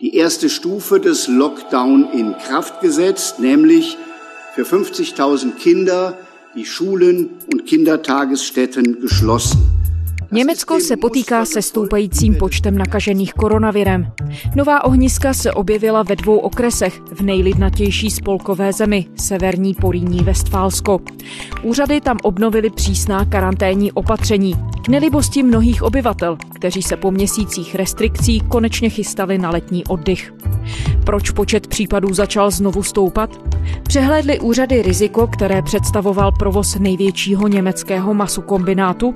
die erste Stufe des Lockdown in Kraft gesetzt, nämlich für 50.000 Kinder die Schulen und Kindertagesstätten geschlossen. Německo se potýká se stoupajícím počtem nakažených koronavirem. Nová ohniska se objevila ve dvou okresech v nejlidnatější spolkové zemi, severní Poríní Vestfálsko. Úřady tam obnovily přísná karanténní opatření k nelibosti mnohých obyvatel, kteří se po měsících restrikcí konečně chystali na letní oddych. Proč počet případů začal znovu stoupat? Přehlédli úřady riziko, které představoval provoz největšího německého masokombinátu?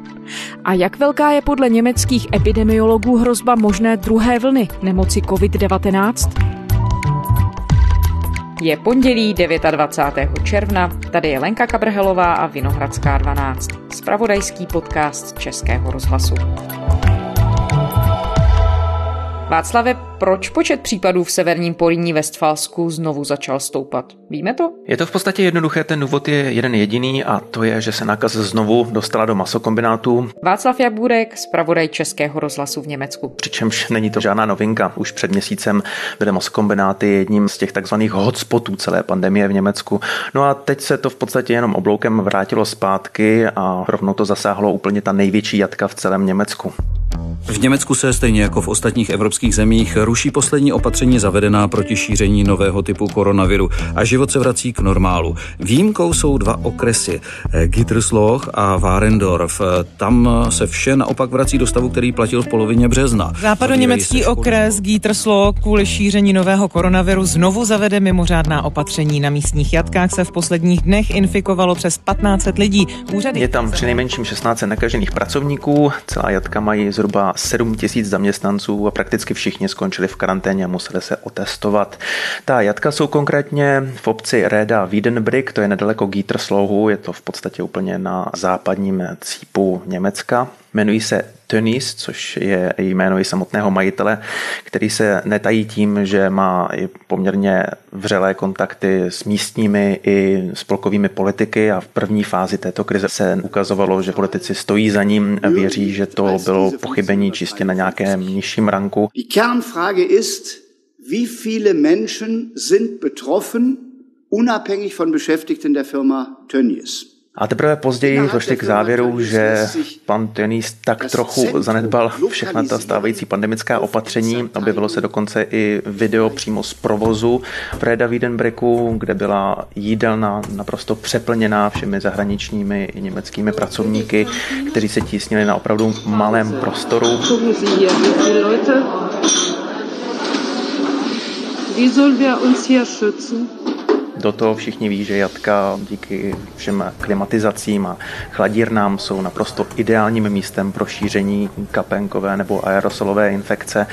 A jak velká je podle německých epidemiologů hrozba možné druhé vlny nemoci COVID-19? Je pondělí 29. června, tady je Lenka Kabrhelová a Vinohradská 12, spravodajský podcast Českého rozhlasu. Václave, proč počet případů v severním Políní Westfalsku znovu začal stoupat? Víme to? Je to v podstatě jednoduché, ten důvod je jeden jediný a to je, že se nákaz znovu dostala do masokombinátu. Václav Jabůrek, zpravodaj Českého rozhlasu v Německu. Přičemž není to žádná novinka. Už před měsícem byly masokombináty jedním z těch takzvaných hotspotů celé pandemie v Německu. No a teď se to v podstatě jenom obloukem vrátilo zpátky a rovnou to zasáhlo úplně ta největší jatka v celém Německu. V Německu se stejně jako v ostatních evropských zemích ruší poslední opatření zavedená proti šíření nového typu koronaviru a život se vrací k normálu. Výjimkou jsou dva okresy, Gittersloch a Warendorf. Tam se vše naopak vrací do stavu, který platil v polovině března. Západoněmecký okres Gittersloch kvůli šíření nového koronaviru znovu zavede mimořádná opatření. Na místních jatkách se v posledních dnech infikovalo přes 1500 lidí. Úřady je tam přinejmenším 16 nakažených pracovníků, celá jatka mají zhruba 7 tisíc zaměstnanců a prakticky všichni skončili v karanténě a museli se otestovat. Ta jatka jsou konkrétně v obci Reda Wiedenbrück, to je nedaleko Gieterslohu, je to v podstatě úplně na západním cípu Německa. Jmenují se Tönnies, což je jméno i samotného majitele, který se netají tím, že má i poměrně vřelé kontakty s místními i spolkovými politiky a v první fázi této krize se ukazovalo, že politici stojí za ním, věří, že to bylo pochybení čistě na nějakém nižším ranku. Die Kernfrage ist, wie viele Menschen sind betroffen, unabhängig von Beschäftigten der Firma Tönnies. A teprve později došli k závěru, že pan Tionis tak trochu zanedbal všechna ta stávající pandemická opatření. Objevilo se dokonce i video přímo z provozu Freda Wiedenbrecku, kde byla jídelna naprosto přeplněná všemi zahraničními i německými pracovníky, kteří se tísnili na opravdu malém prostoru. Wie sollen wir uns hier schützen? Do toho všichni ví, že jatka díky všem klimatizacím a chladírnám jsou naprosto ideálním místem pro šíření kapenkové nebo aerosolové infekce.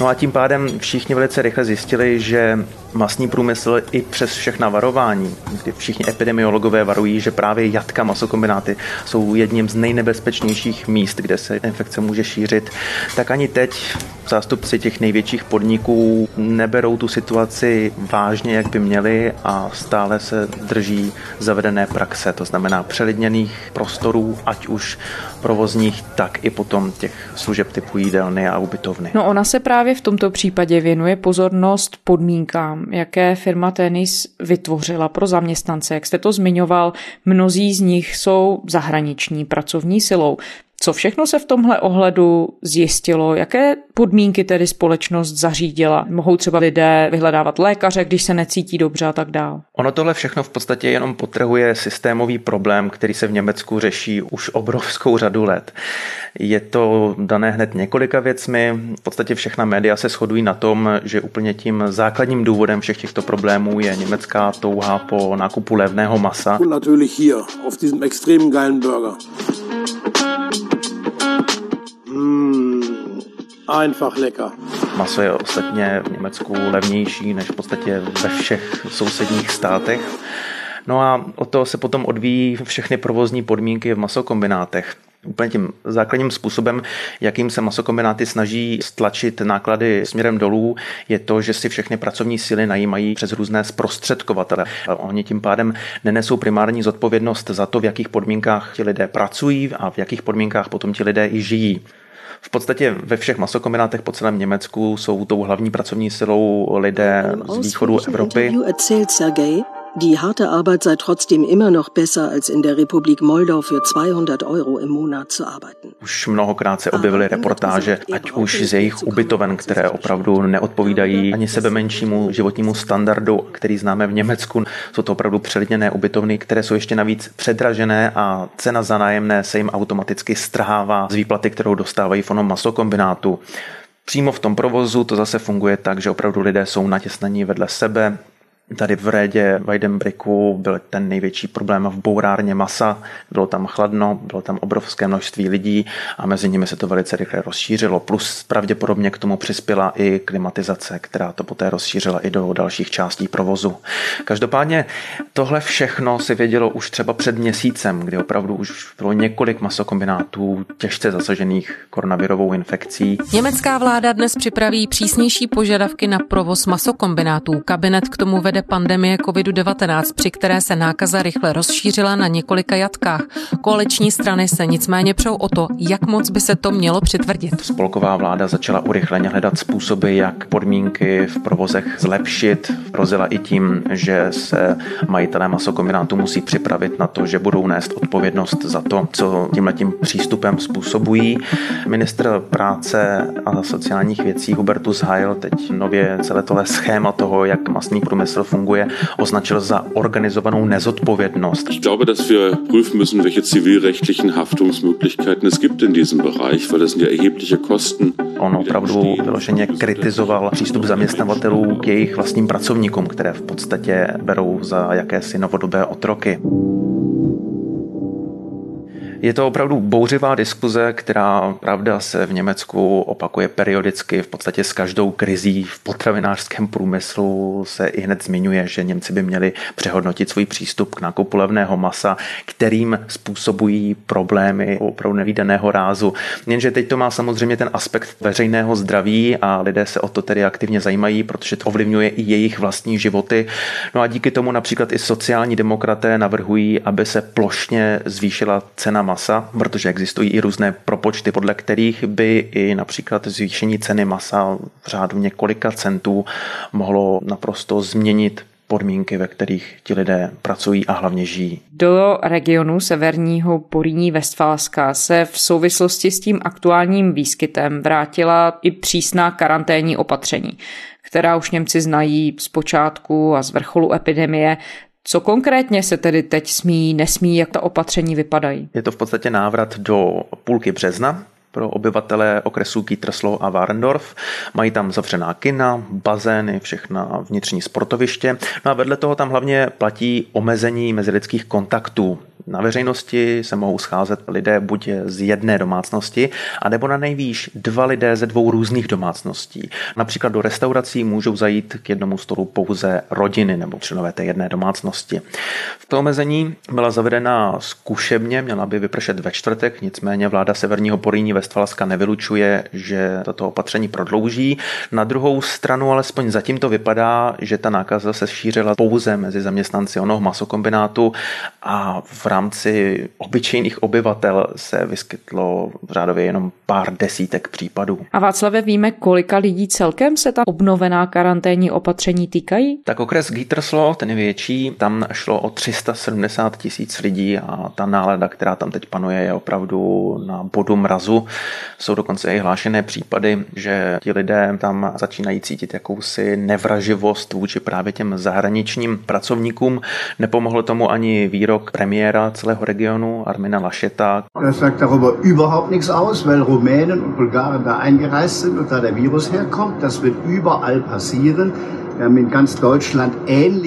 No a tím pádem všichni velice rychle zjistili, že masný průmysl i přes všechna varování, kdy všichni epidemiologové varují, že právě jatka masokombináty jsou jedním z nejnebezpečnějších míst, kde se infekce může šířit, tak ani teď zástupci těch největších podniků neberou tu situaci vážně, jak by měli a stále se drží zavedené praxe, to znamená přelidněných prostorů, ať už provozních, tak i potom těch služeb typu jídelny a ubytovny. No ona se právě v tomto případě věnuje pozornost podmínkám, jaké firma Tenis vytvořila pro zaměstnance. Jak jste to zmiňoval, mnozí z nich jsou zahraniční pracovní silou. Co všechno se v tomhle ohledu zjistilo? Jaké podmínky tedy společnost zařídila? Mohou třeba lidé vyhledávat lékaře, když se necítí dobře a tak dál? Ono tohle všechno v podstatě jenom potrhuje systémový problém, který se v Německu řeší už obrovskou řadu let. Je to dané hned několika věcmi. V podstatě všechna média se shodují na tom, že úplně tím základním důvodem všech těchto problémů je německá touha po nákupu levného masa. Natürlich hier, auf diesem extrem geilen Burger. Einfach lecker. Maso je ostatně v Německu levnější než v podstatě ve všech sousedních státech. No a od toho se potom odvíjí všechny provozní podmínky v masokombinátech. Úplně tím základním způsobem, jakým se masokombináty snaží stlačit náklady směrem dolů, je to, že si všechny pracovní síly najímají přes různé zprostředkovatele. A oni tím pádem nenesou primární zodpovědnost za to, v jakých podmínkách ti lidé pracují a v jakých podmínkách potom ti lidé i žijí. V podstatě ve všech masokombinátech po celém Německu jsou tou hlavní pracovní silou lidé z východu Evropy. Die harte Arbeit sei trotzdem immer noch besser, als in der Republik Moldau für 200 Euro im Monat zu arbeiten. Už mnohokrát se objevily reportáže, ať už z jejich ubytoven, které opravdu neodpovídají ani sebe menšímu životnímu standardu, který známe v Německu. Jsou to opravdu přelidněné ubytovny, které jsou ještě navíc předražené a cena za nájemné se jim automaticky strhává z výplaty, kterou dostávají v onom masokombinátu. Přímo v tom provozu to zase funguje tak, že opravdu lidé jsou natěsnaní vedle sebe, Tady v Rédě Weidenbricku byl ten největší problém v bourárně masa. Bylo tam chladno, bylo tam obrovské množství lidí a mezi nimi se to velice rychle rozšířilo. Plus pravděpodobně k tomu přispěla i klimatizace, která to poté rozšířila i do dalších částí provozu. Každopádně tohle všechno si vědělo už třeba před měsícem, kdy opravdu už bylo několik masokombinátů těžce zasažených koronavirovou infekcí. Německá vláda dnes připraví přísnější požadavky na provoz masokombinátů. Kabinet k tomu vede vede pandemie COVID-19, při které se nákaza rychle rozšířila na několika jatkách. Koaliční strany se nicméně přou o to, jak moc by se to mělo přitvrdit. Spolková vláda začala urychleně hledat způsoby, jak podmínky v provozech zlepšit. Prozila i tím, že se majitelé masokombinátu musí připravit na to, že budou nést odpovědnost za to, co tímhletím přístupem způsobují. Ministr práce a sociálních věcí Hubertus Heil teď nově celé tohle schéma toho, jak masný průmysl funguje, označil za organizovanou nezodpovědnost. Ich glaube, dass wir prüfen müssen, welche zivilrechtlichen Haftungsmöglichkeiten es gibt in diesem Bereich, weil das sind ja erhebliche Kosten. On opravdu vyloženě kritizoval přístup zaměstnavatelů k jejich vlastním pracovníkům, které v podstatě berou za jakési novodobé otroky. Je to opravdu bouřivá diskuze, která pravda se v Německu opakuje periodicky. V podstatě s každou krizí v potravinářském průmyslu se i hned zmiňuje, že Němci by měli přehodnotit svůj přístup k nákupu levného masa, kterým způsobují problémy opravdu nevýdaného rázu. Jenže teď to má samozřejmě ten aspekt veřejného zdraví a lidé se o to tedy aktivně zajímají, protože to ovlivňuje i jejich vlastní životy. No a díky tomu například i sociální demokraté navrhují, aby se plošně zvýšila cena masa masa, protože existují i různé propočty, podle kterých by i například zvýšení ceny masa v řádu několika centů mohlo naprosto změnit podmínky, ve kterých ti lidé pracují a hlavně žijí. Do regionu severního Poríní Vestfalska se v souvislosti s tím aktuálním výskytem vrátila i přísná karanténní opatření která už Němci znají z počátku a z vrcholu epidemie. Co konkrétně se tedy teď smí, nesmí, jak ta opatření vypadají? Je to v podstatě návrat do půlky března, pro obyvatele okresů Kietersloh a Warendorf. Mají tam zavřená kina, bazény, všechna vnitřní sportoviště. No a vedle toho tam hlavně platí omezení mezilidských kontaktů. Na veřejnosti se mohou scházet lidé buď z jedné domácnosti, anebo na nejvýš dva lidé ze dvou různých domácností. Například do restaurací můžou zajít k jednomu stolu pouze rodiny nebo členové té jedné domácnosti. V tom omezení byla zavedena zkušebně, měla by vypršet ve čtvrtek, nicméně vláda Severního Poríní Vestfalska nevylučuje, že toto opatření prodlouží. Na druhou stranu alespoň zatím to vypadá, že ta nákaza se šířila pouze mezi zaměstnanci onoho masokombinátu a v rámci obyčejných obyvatel se vyskytlo v řádově jenom pár desítek případů. A Václave, víme, kolika lidí celkem se ta obnovená karanténní opatření týkají? Tak okres Gitterslo, ten je větší, tam šlo o 370 tisíc lidí a ta nálada, která tam teď panuje, je opravdu na bodu mrazu. Jsou dokonce i hlášené případy, že ti lidé tam začínají cítit jakousi nevraživost vůči právě těm zahraničním pracovníkům. Nepomohl tomu ani výrok premiéra celého regionu, Armina Lascheta. Er Rumänen und Bulgaren da eingereist sind und da der Virus herkommt. Das wird überall passieren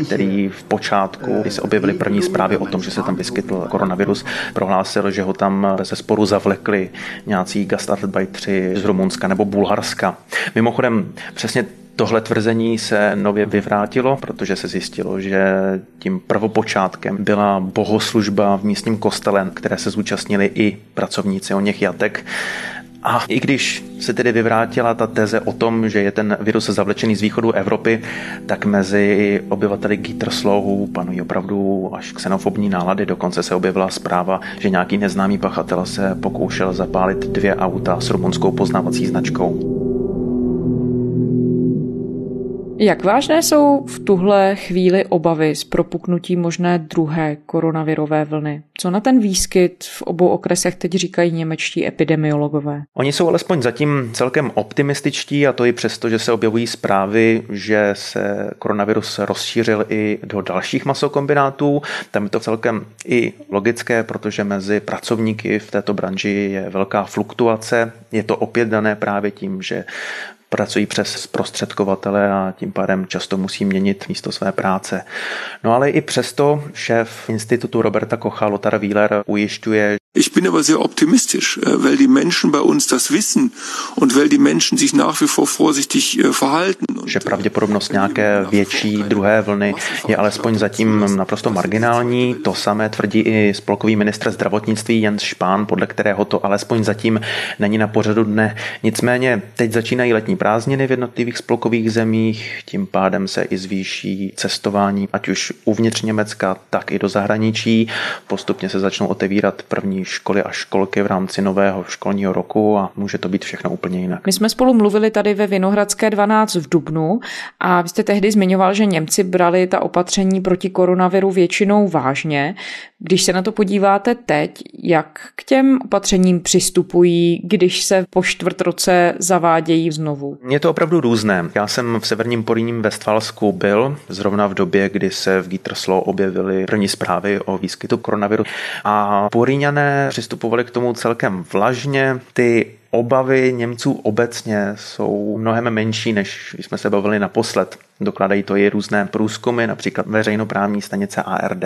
který v počátku, kdy se objevily první zprávy o tom, že se tam vyskytl koronavirus, prohlásil, že ho tam ze sporu zavlekli nějací gastarbeitři z Rumunska nebo Bulharska. Mimochodem, přesně Tohle tvrzení se nově vyvrátilo, protože se zjistilo, že tím prvopočátkem byla bohoslužba v místním kostele, které se zúčastnili i pracovníci o něch jatek A i když se tedy vyvrátila ta teze o tom, že je ten virus zavlečený z východu Evropy, tak mezi obyvateli Gitterslohu panují opravdu až xenofobní nálady. Dokonce se objevila zpráva, že nějaký neznámý pachatel se pokoušel zapálit dvě auta s rumunskou poznávací značkou. Jak vážné jsou v tuhle chvíli obavy z propuknutí možné druhé koronavirové vlny? Co na ten výskyt v obou okresech teď říkají němečtí epidemiologové? Oni jsou alespoň zatím celkem optimističtí a to i přesto, že se objevují zprávy, že se koronavirus rozšířil i do dalších masokombinátů. Tam je to celkem i logické, protože mezi pracovníky v této branži je velká fluktuace. Je to opět dané právě tím, že pracují přes zprostředkovatele a tím pádem často musí měnit místo své práce. No ale i přesto šéf institutu Roberta Kocha Lothar Wieler ujišťuje, Ich bin aber sehr optimistisch, äh, weil die Menschen bei uns das wissen und weil die Menschen sich nach wie vor vorsichtig äh, verhalten. Že pravděpodobnost nějaké větší druhé vlny je alespoň zatím naprosto marginální. To samé tvrdí i spolkový ministr zdravotnictví Jens Spahn, podle kterého to alespoň zatím není na pořadu dne. Nicméně teď začínají letní prázdniny v jednotlivých spolkových zemích, tím pádem se i zvýší cestování, ať už uvnitř Německa, tak i do zahraničí. Postupně se začnou otevírat první školy a školky v rámci nového školního roku a může to být všechno úplně jinak. My jsme spolu mluvili tady ve Vinohradské 12 v Dubnu a vy jste tehdy zmiňoval, že Němci brali ta opatření proti koronaviru většinou vážně. Když se na to podíváte teď, jak k těm opatřením přistupují, když se po čtvrt roce zavádějí znovu? Je to opravdu různé. Já jsem v severním Poríním Westfalsku byl zrovna v době, kdy se v Gittersloh objevily první zprávy o výskytu koronaviru a Poríňané přistupovali k tomu celkem vlažně. Ty obavy Němců obecně jsou mnohem menší, než jsme se bavili naposled. Dokladají to i různé průzkumy, například veřejnoprávní stanice ARD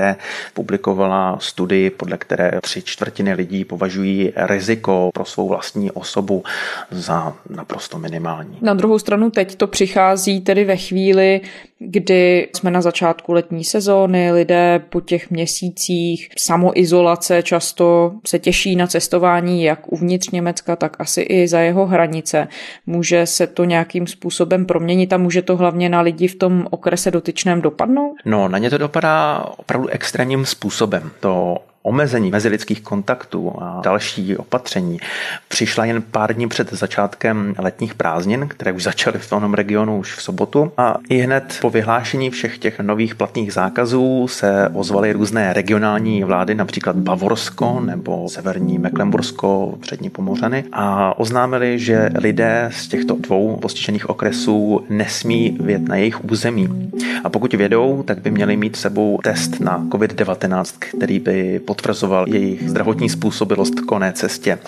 publikovala studii, podle které tři čtvrtiny lidí považují riziko pro svou vlastní osobu za naprosto minimální. Na druhou stranu teď to přichází tedy ve chvíli, kdy jsme na začátku letní sezóny, lidé po těch měsících samoizolace často se těší na cestování jak uvnitř Německa, tak asi i za jeho hranice. Může se to nějakým způsobem proměnit a může to hlavně na lidi v tom okrese dotyčném dopadnout? No, na ně to dopadá opravdu extrémním způsobem. To omezení mezilidských kontaktů a další opatření přišla jen pár dní před začátkem letních prázdnin, které už začaly v tom regionu už v sobotu. A i hned po vyhlášení všech těch nových platných zákazů se ozvaly různé regionální vlády, například Bavorsko nebo severní Mecklenbursko, přední Pomořany, a oznámili, že lidé z těchto dvou postižených okresů nesmí vět na jejich území. A pokud vědou, tak by měli mít sebou test na COVID-19, který by potvrzoval jejich zdravotní způsobilost koné cestě.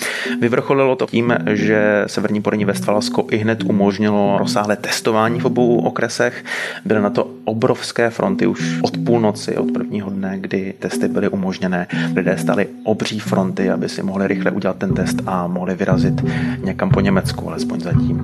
Vyvrcholilo to tím, že Severní Porení Vestfalsko i hned umožnilo rozsáhlé testování v obou okresech. Byly na to obrovské fronty už od půlnoci, od prvního dne, kdy testy byly umožněné. Lidé stali obří fronty, aby si mohli rychle udělat ten test a mohli vyrazit někam po Německu, alespoň zatím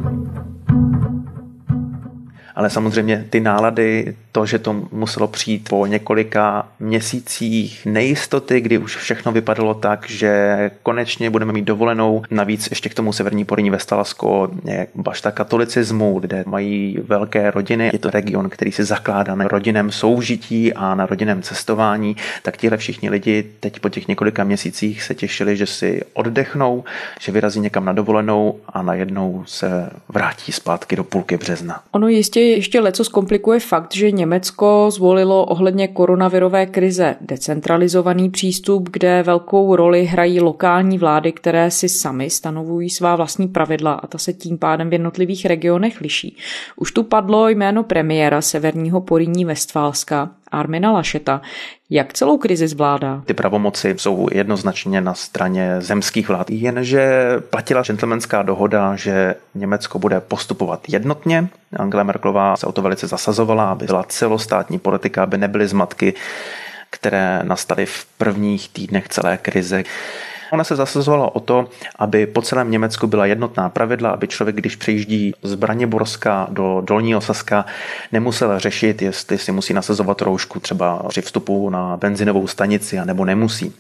ale samozřejmě ty nálady, to, že to muselo přijít po několika měsících nejistoty, kdy už všechno vypadalo tak, že konečně budeme mít dovolenou. Navíc ještě k tomu severní Porení Vestalasko je bašta katolicismu, kde mají velké rodiny. Je to region, který se zakládá na rodinném soužití a na rodinném cestování. Tak tihle všichni lidi teď po těch několika měsících se těšili, že si oddechnou, že vyrazí někam na dovolenou a najednou se vrátí zpátky do půlky března. Ono jistě ještě leco zkomplikuje fakt, že Německo zvolilo ohledně koronavirové krize decentralizovaný přístup, kde velkou roli hrají lokální vlády, které si sami stanovují svá vlastní pravidla a ta se tím pádem v jednotlivých regionech liší. Už tu padlo jméno premiéra severního Poríní Westfálska, Armina Lašeta. Jak celou krizi zvládá? Ty pravomoci jsou jednoznačně na straně zemských vlád. Jenže platila gentlemanská dohoda, že Německo bude postupovat jednotně. Angela Merklová se o to velice zasazovala, aby byla celostátní politika, aby nebyly zmatky které nastaly v prvních týdnech celé krize. Ona se zasazovala o to, aby po celém Německu byla jednotná pravidla, aby člověk, když přejíždí z Braniborska do Dolního Saska, nemusel řešit, jestli si musí nasazovat roušku třeba při vstupu na benzinovou stanici, nebo nemusí.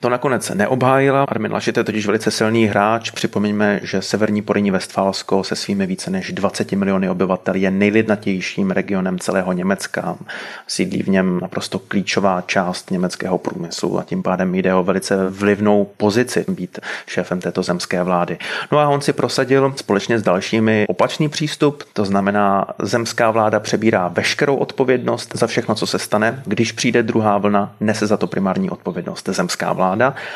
To nakonec neobhájila. Armin Laschet je totiž velice silný hráč. Připomeňme, že severní Poryní Westfálsko se svými více než 20 miliony obyvatel je nejlidnatějším regionem celého Německa. Sídlí v něm naprosto klíčová část německého průmyslu a tím pádem jde o velice vlivnou pozici být šéfem této zemské vlády. No a on si prosadil společně s dalšími opačný přístup, to znamená, zemská vláda přebírá veškerou odpovědnost za všechno, co se stane. Když přijde druhá vlna, nese za to primární odpovědnost zemská vláda,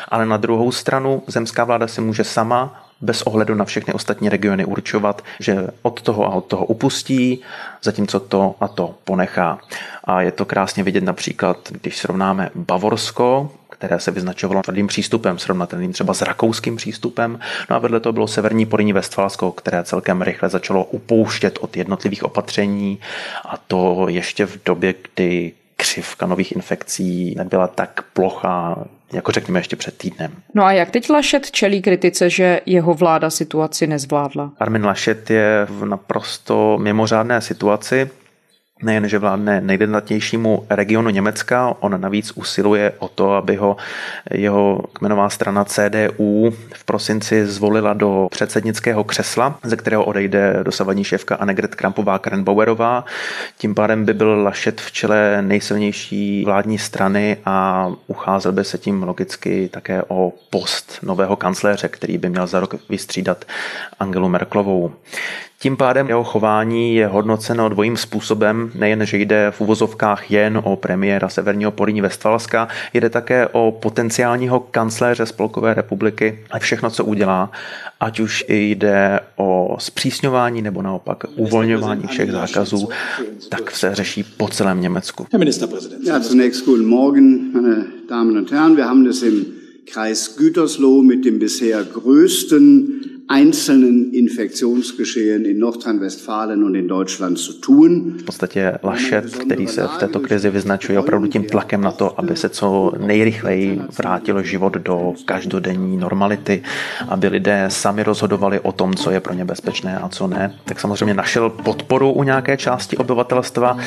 ale na druhou stranu zemská vláda si může sama bez ohledu na všechny ostatní regiony určovat, že od toho a od toho upustí, zatímco to a to ponechá. A je to krásně vidět například, když srovnáme Bavorsko, které se vyznačovalo tvrdým přístupem, srovnatelným třeba s rakouským přístupem. No a vedle toho bylo severní Poryní Vestfalsko, které celkem rychle začalo upouštět od jednotlivých opatření a to ještě v době, kdy křivka nových infekcí nebyla tak plochá, jako řekněme ještě před týdnem. No a jak teď Lašet čelí kritice, že jeho vláda situaci nezvládla? Armin Lašet je v naprosto mimořádné situaci nejen, že vládne nejdenatnějšímu regionu Německa, on navíc usiluje o to, aby ho jeho kmenová strana CDU v prosinci zvolila do předsednického křesla, ze kterého odejde dosavadní šéfka Annegret Krampová Krenbauerová. Tím pádem by byl Lašet v čele nejsilnější vládní strany a ucházel by se tím logicky také o post nového kancléře, který by měl za rok vystřídat Angelu Merklovou. Tím pádem jeho chování je hodnoceno dvojím způsobem, nejen, že jde v uvozovkách jen o premiéra Severního Poríní Vestfalska, jde také o potenciálního kancléře Spolkové republiky a všechno, co udělá, ať už jde o zpřísňování nebo naopak uvolňování všech zákazů, tak se řeší po celém Německu. Herr Ministerpräsident. Ja, zunächst guten Morgen, meine Damen und Herren. Wir haben das im Kreis Gütersloh mit dem bisher größten einzelnen Infektionsgeschehen in Nordrhein-Westfalen und in Deutschland zu tun. V podstatě Laschet, který se v této krizi vyznačuje opravdu tím tlakem na to, aby se co nejrychleji vrátilo život do každodenní normality, aby lidé sami rozhodovali o tom, co je pro ně bezpečné a co ne, tak samozřejmě našel podporu u nějaké části obyvatelstva.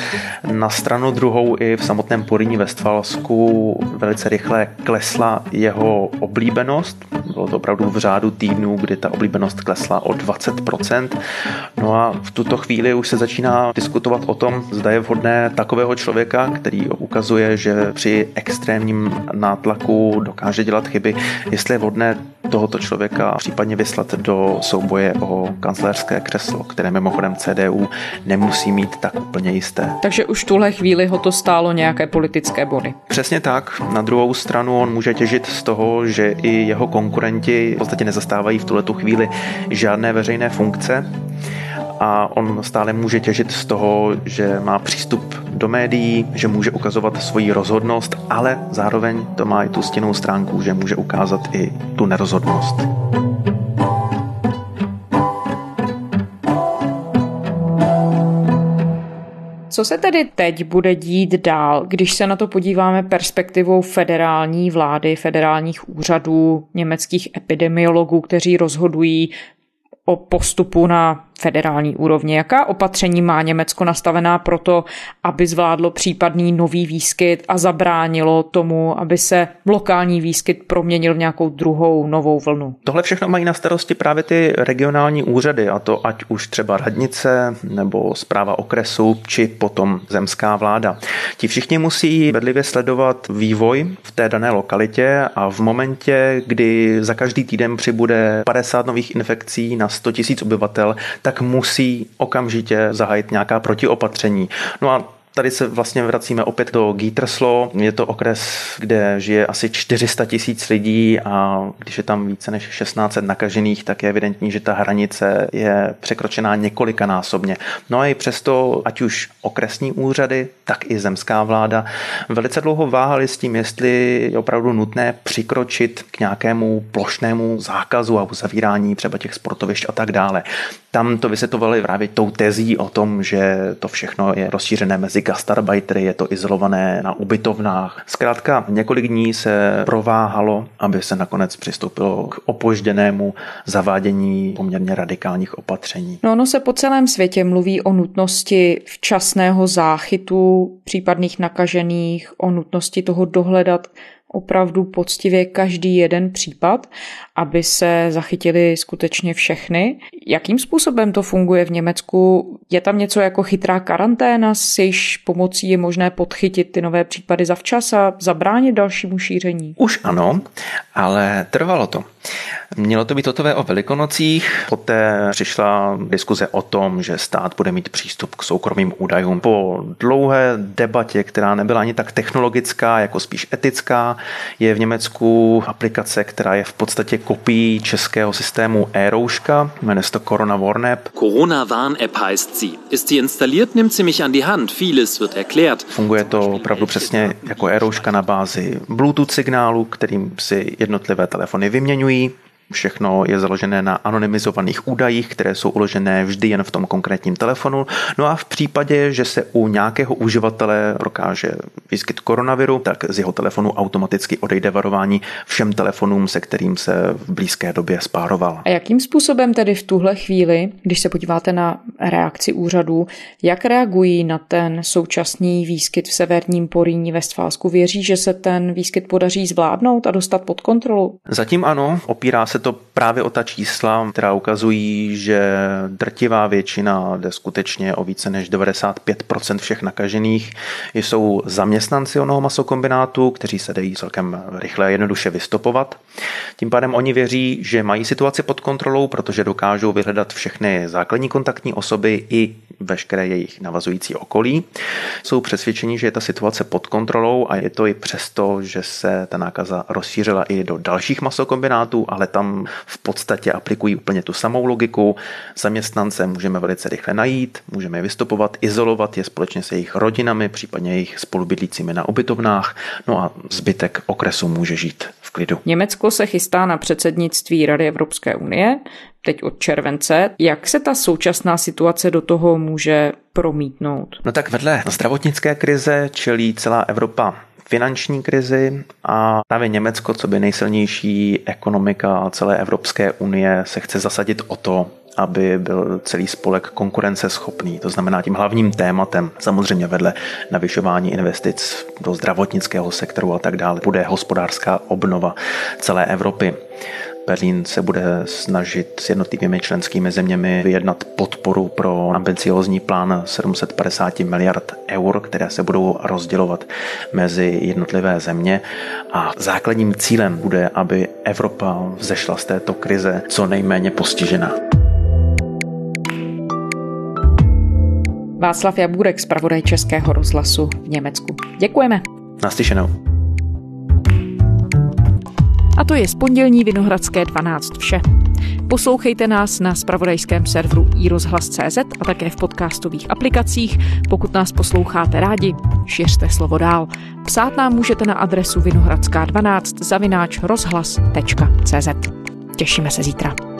Na stranu druhou i v samotném Poryní Westfalsku velice rychle klesla jeho oblíbenost. Bylo to opravdu v řádu týdnů, kdy ta oblíbenost oblíbenost klesla o 20%. No a v tuto chvíli už se začíná diskutovat o tom, zda je vhodné takového člověka, který ukazuje, že při extrémním nátlaku dokáže dělat chyby, jestli je vhodné tohoto člověka případně vyslat do souboje o kancelářské křeslo, které mimochodem CDU nemusí mít tak úplně jisté. Takže už v tuhle chvíli ho to stálo nějaké politické body. Přesně tak. Na druhou stranu on může těžit z toho, že i jeho konkurenti v podstatě nezastávají v tuhle chvíli žádné veřejné funkce a on stále může těžit z toho, že má přístup do médií, že může ukazovat svoji rozhodnost, ale zároveň to má i tu stěnou stránku, že může ukázat i tu nerozhodnost. Co se tedy teď bude dít dál, když se na to podíváme perspektivou federální vlády, federálních úřadů, německých epidemiologů, kteří rozhodují o postupu na federální úrovni. Jaká opatření má Německo nastavená pro to, aby zvládlo případný nový výskyt a zabránilo tomu, aby se lokální výskyt proměnil v nějakou druhou novou vlnu? Tohle všechno mají na starosti právě ty regionální úřady, a to ať už třeba radnice nebo zpráva okresu, či potom zemská vláda. Ti všichni musí bedlivě sledovat vývoj v té dané lokalitě a v momentě, kdy za každý týden přibude 50 nových infekcí na 100 000 obyvatel, tak musí okamžitě zahájit nějaká protiopatření. No a Tady se vlastně vracíme opět do Gíterslo. Je to okres, kde žije asi 400 tisíc lidí a když je tam více než 16 nakažených, tak je evidentní, že ta hranice je překročená několikanásobně. No a i přesto, ať už okresní úřady, tak i zemská vláda velice dlouho váhali s tím, jestli je opravdu nutné přikročit k nějakému plošnému zákazu a uzavírání třeba těch sportovišť a tak dále. Tam to vysvětovali právě tou tezí o tom, že to všechno je rozšířené mezi gastarbeitery, je to izolované na ubytovnách. Zkrátka několik dní se prováhalo, aby se nakonec přistoupilo k opožděnému zavádění poměrně radikálních opatření. No ono se po celém světě mluví o nutnosti včasného záchytu případných nakažených, o nutnosti toho dohledat opravdu poctivě každý jeden případ, aby se zachytili skutečně všechny. Jakým způsobem to funguje v Německu? Je tam něco jako chytrá karanténa, s jejíž pomocí je možné podchytit ty nové případy zavčas a zabránit dalšímu šíření? Už ano, ale trvalo to. Mělo to být hotové o velikonocích, poté přišla diskuze o tom, že stát bude mít přístup k soukromým údajům. Po dlouhé debatě, která nebyla ani tak technologická, jako spíš etická, je v Německu aplikace, která je v podstatě kopií českého systému e-rouška, jmenuje se to Corona Warn-App. Corona Warn-App heißt sie. Ist sie installiert, nimmt sie mich an die Hand. Vieles wird erklärt. Funguje to opravdu přesně jako e-rouška na bázi Bluetooth signálu, kterým si jednotlivé telefony vyměňují. Všechno je založené na anonymizovaných údajích, které jsou uložené vždy jen v tom konkrétním telefonu. No a v případě, že se u nějakého uživatele prokáže výskyt koronaviru, tak z jeho telefonu automaticky odejde varování všem telefonům, se kterým se v blízké době spároval. A jakým způsobem tedy v tuhle chvíli, když se podíváte na reakci úřadů, jak reagují na ten současný výskyt v severním Poríní Vestfálsku? Věří, že se ten výskyt podaří zvládnout a dostat pod kontrolu? Zatím ano, opírá se se to právě o ta čísla, která ukazují, že drtivá většina, jde skutečně o více než 95% všech nakažených, jsou zaměstnanci onoho masokombinátu, kteří se dají celkem rychle a jednoduše vystopovat. Tím pádem oni věří, že mají situaci pod kontrolou, protože dokážou vyhledat všechny základní kontaktní osoby i veškeré jejich navazující okolí. Jsou přesvědčeni, že je ta situace pod kontrolou a je to i přesto, že se ta nákaza rozšířila i do dalších masokombinátů, ale tam v podstatě aplikují úplně tu samou logiku. Zaměstnance můžeme velice rychle najít, můžeme je vystupovat, izolovat je společně se jejich rodinami, případně jejich spolubydlícími na ubytovnách, no a zbytek okresu může žít klidu. Německo se chystá na předsednictví Rady Evropské unie, teď od července. Jak se ta současná situace do toho může promítnout? No tak vedle zdravotnické krize čelí celá Evropa finanční krizi a právě Německo, co by nejsilnější ekonomika celé Evropské unie, se chce zasadit o to, aby byl celý spolek konkurenceschopný. To znamená tím hlavním tématem, samozřejmě vedle navyšování investic do zdravotnického sektoru a tak dále, bude hospodářská obnova celé Evropy. Berlín se bude snažit s jednotlivými členskými zeměmi vyjednat podporu pro ambiciozní plán 750 miliard eur, které se budou rozdělovat mezi jednotlivé země. A základním cílem bude, aby Evropa vzešla z této krize co nejméně postižená. Václav Jabůrek, zpravodaj Českého rozhlasu v Německu. Děkujeme. Naslyšenou. A to je z pondělní Vinohradské 12 vše. Poslouchejte nás na spravodajském serveru iRozhlas.cz a také v podcastových aplikacích. Pokud nás posloucháte rádi, šiřte slovo dál. Psát nám můžete na adresu vinohradská12 zavináč rozhlas.cz. Těšíme se zítra.